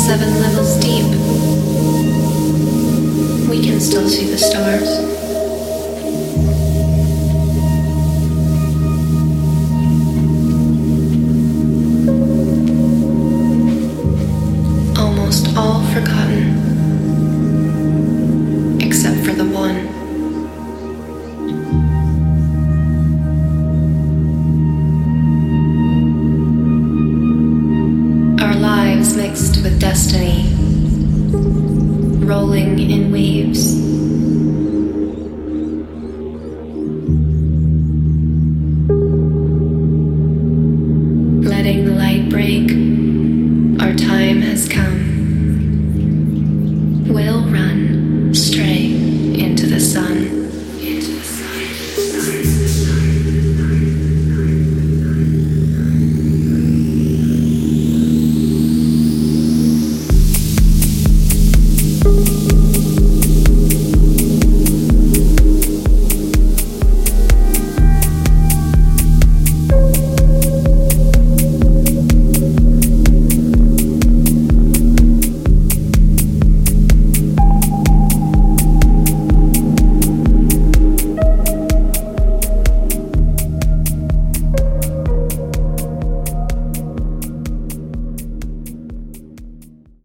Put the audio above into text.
seven levels deep, we can still see the stars. Almost all forgotten, except for the one. Mixed with destiny, rolling in waves.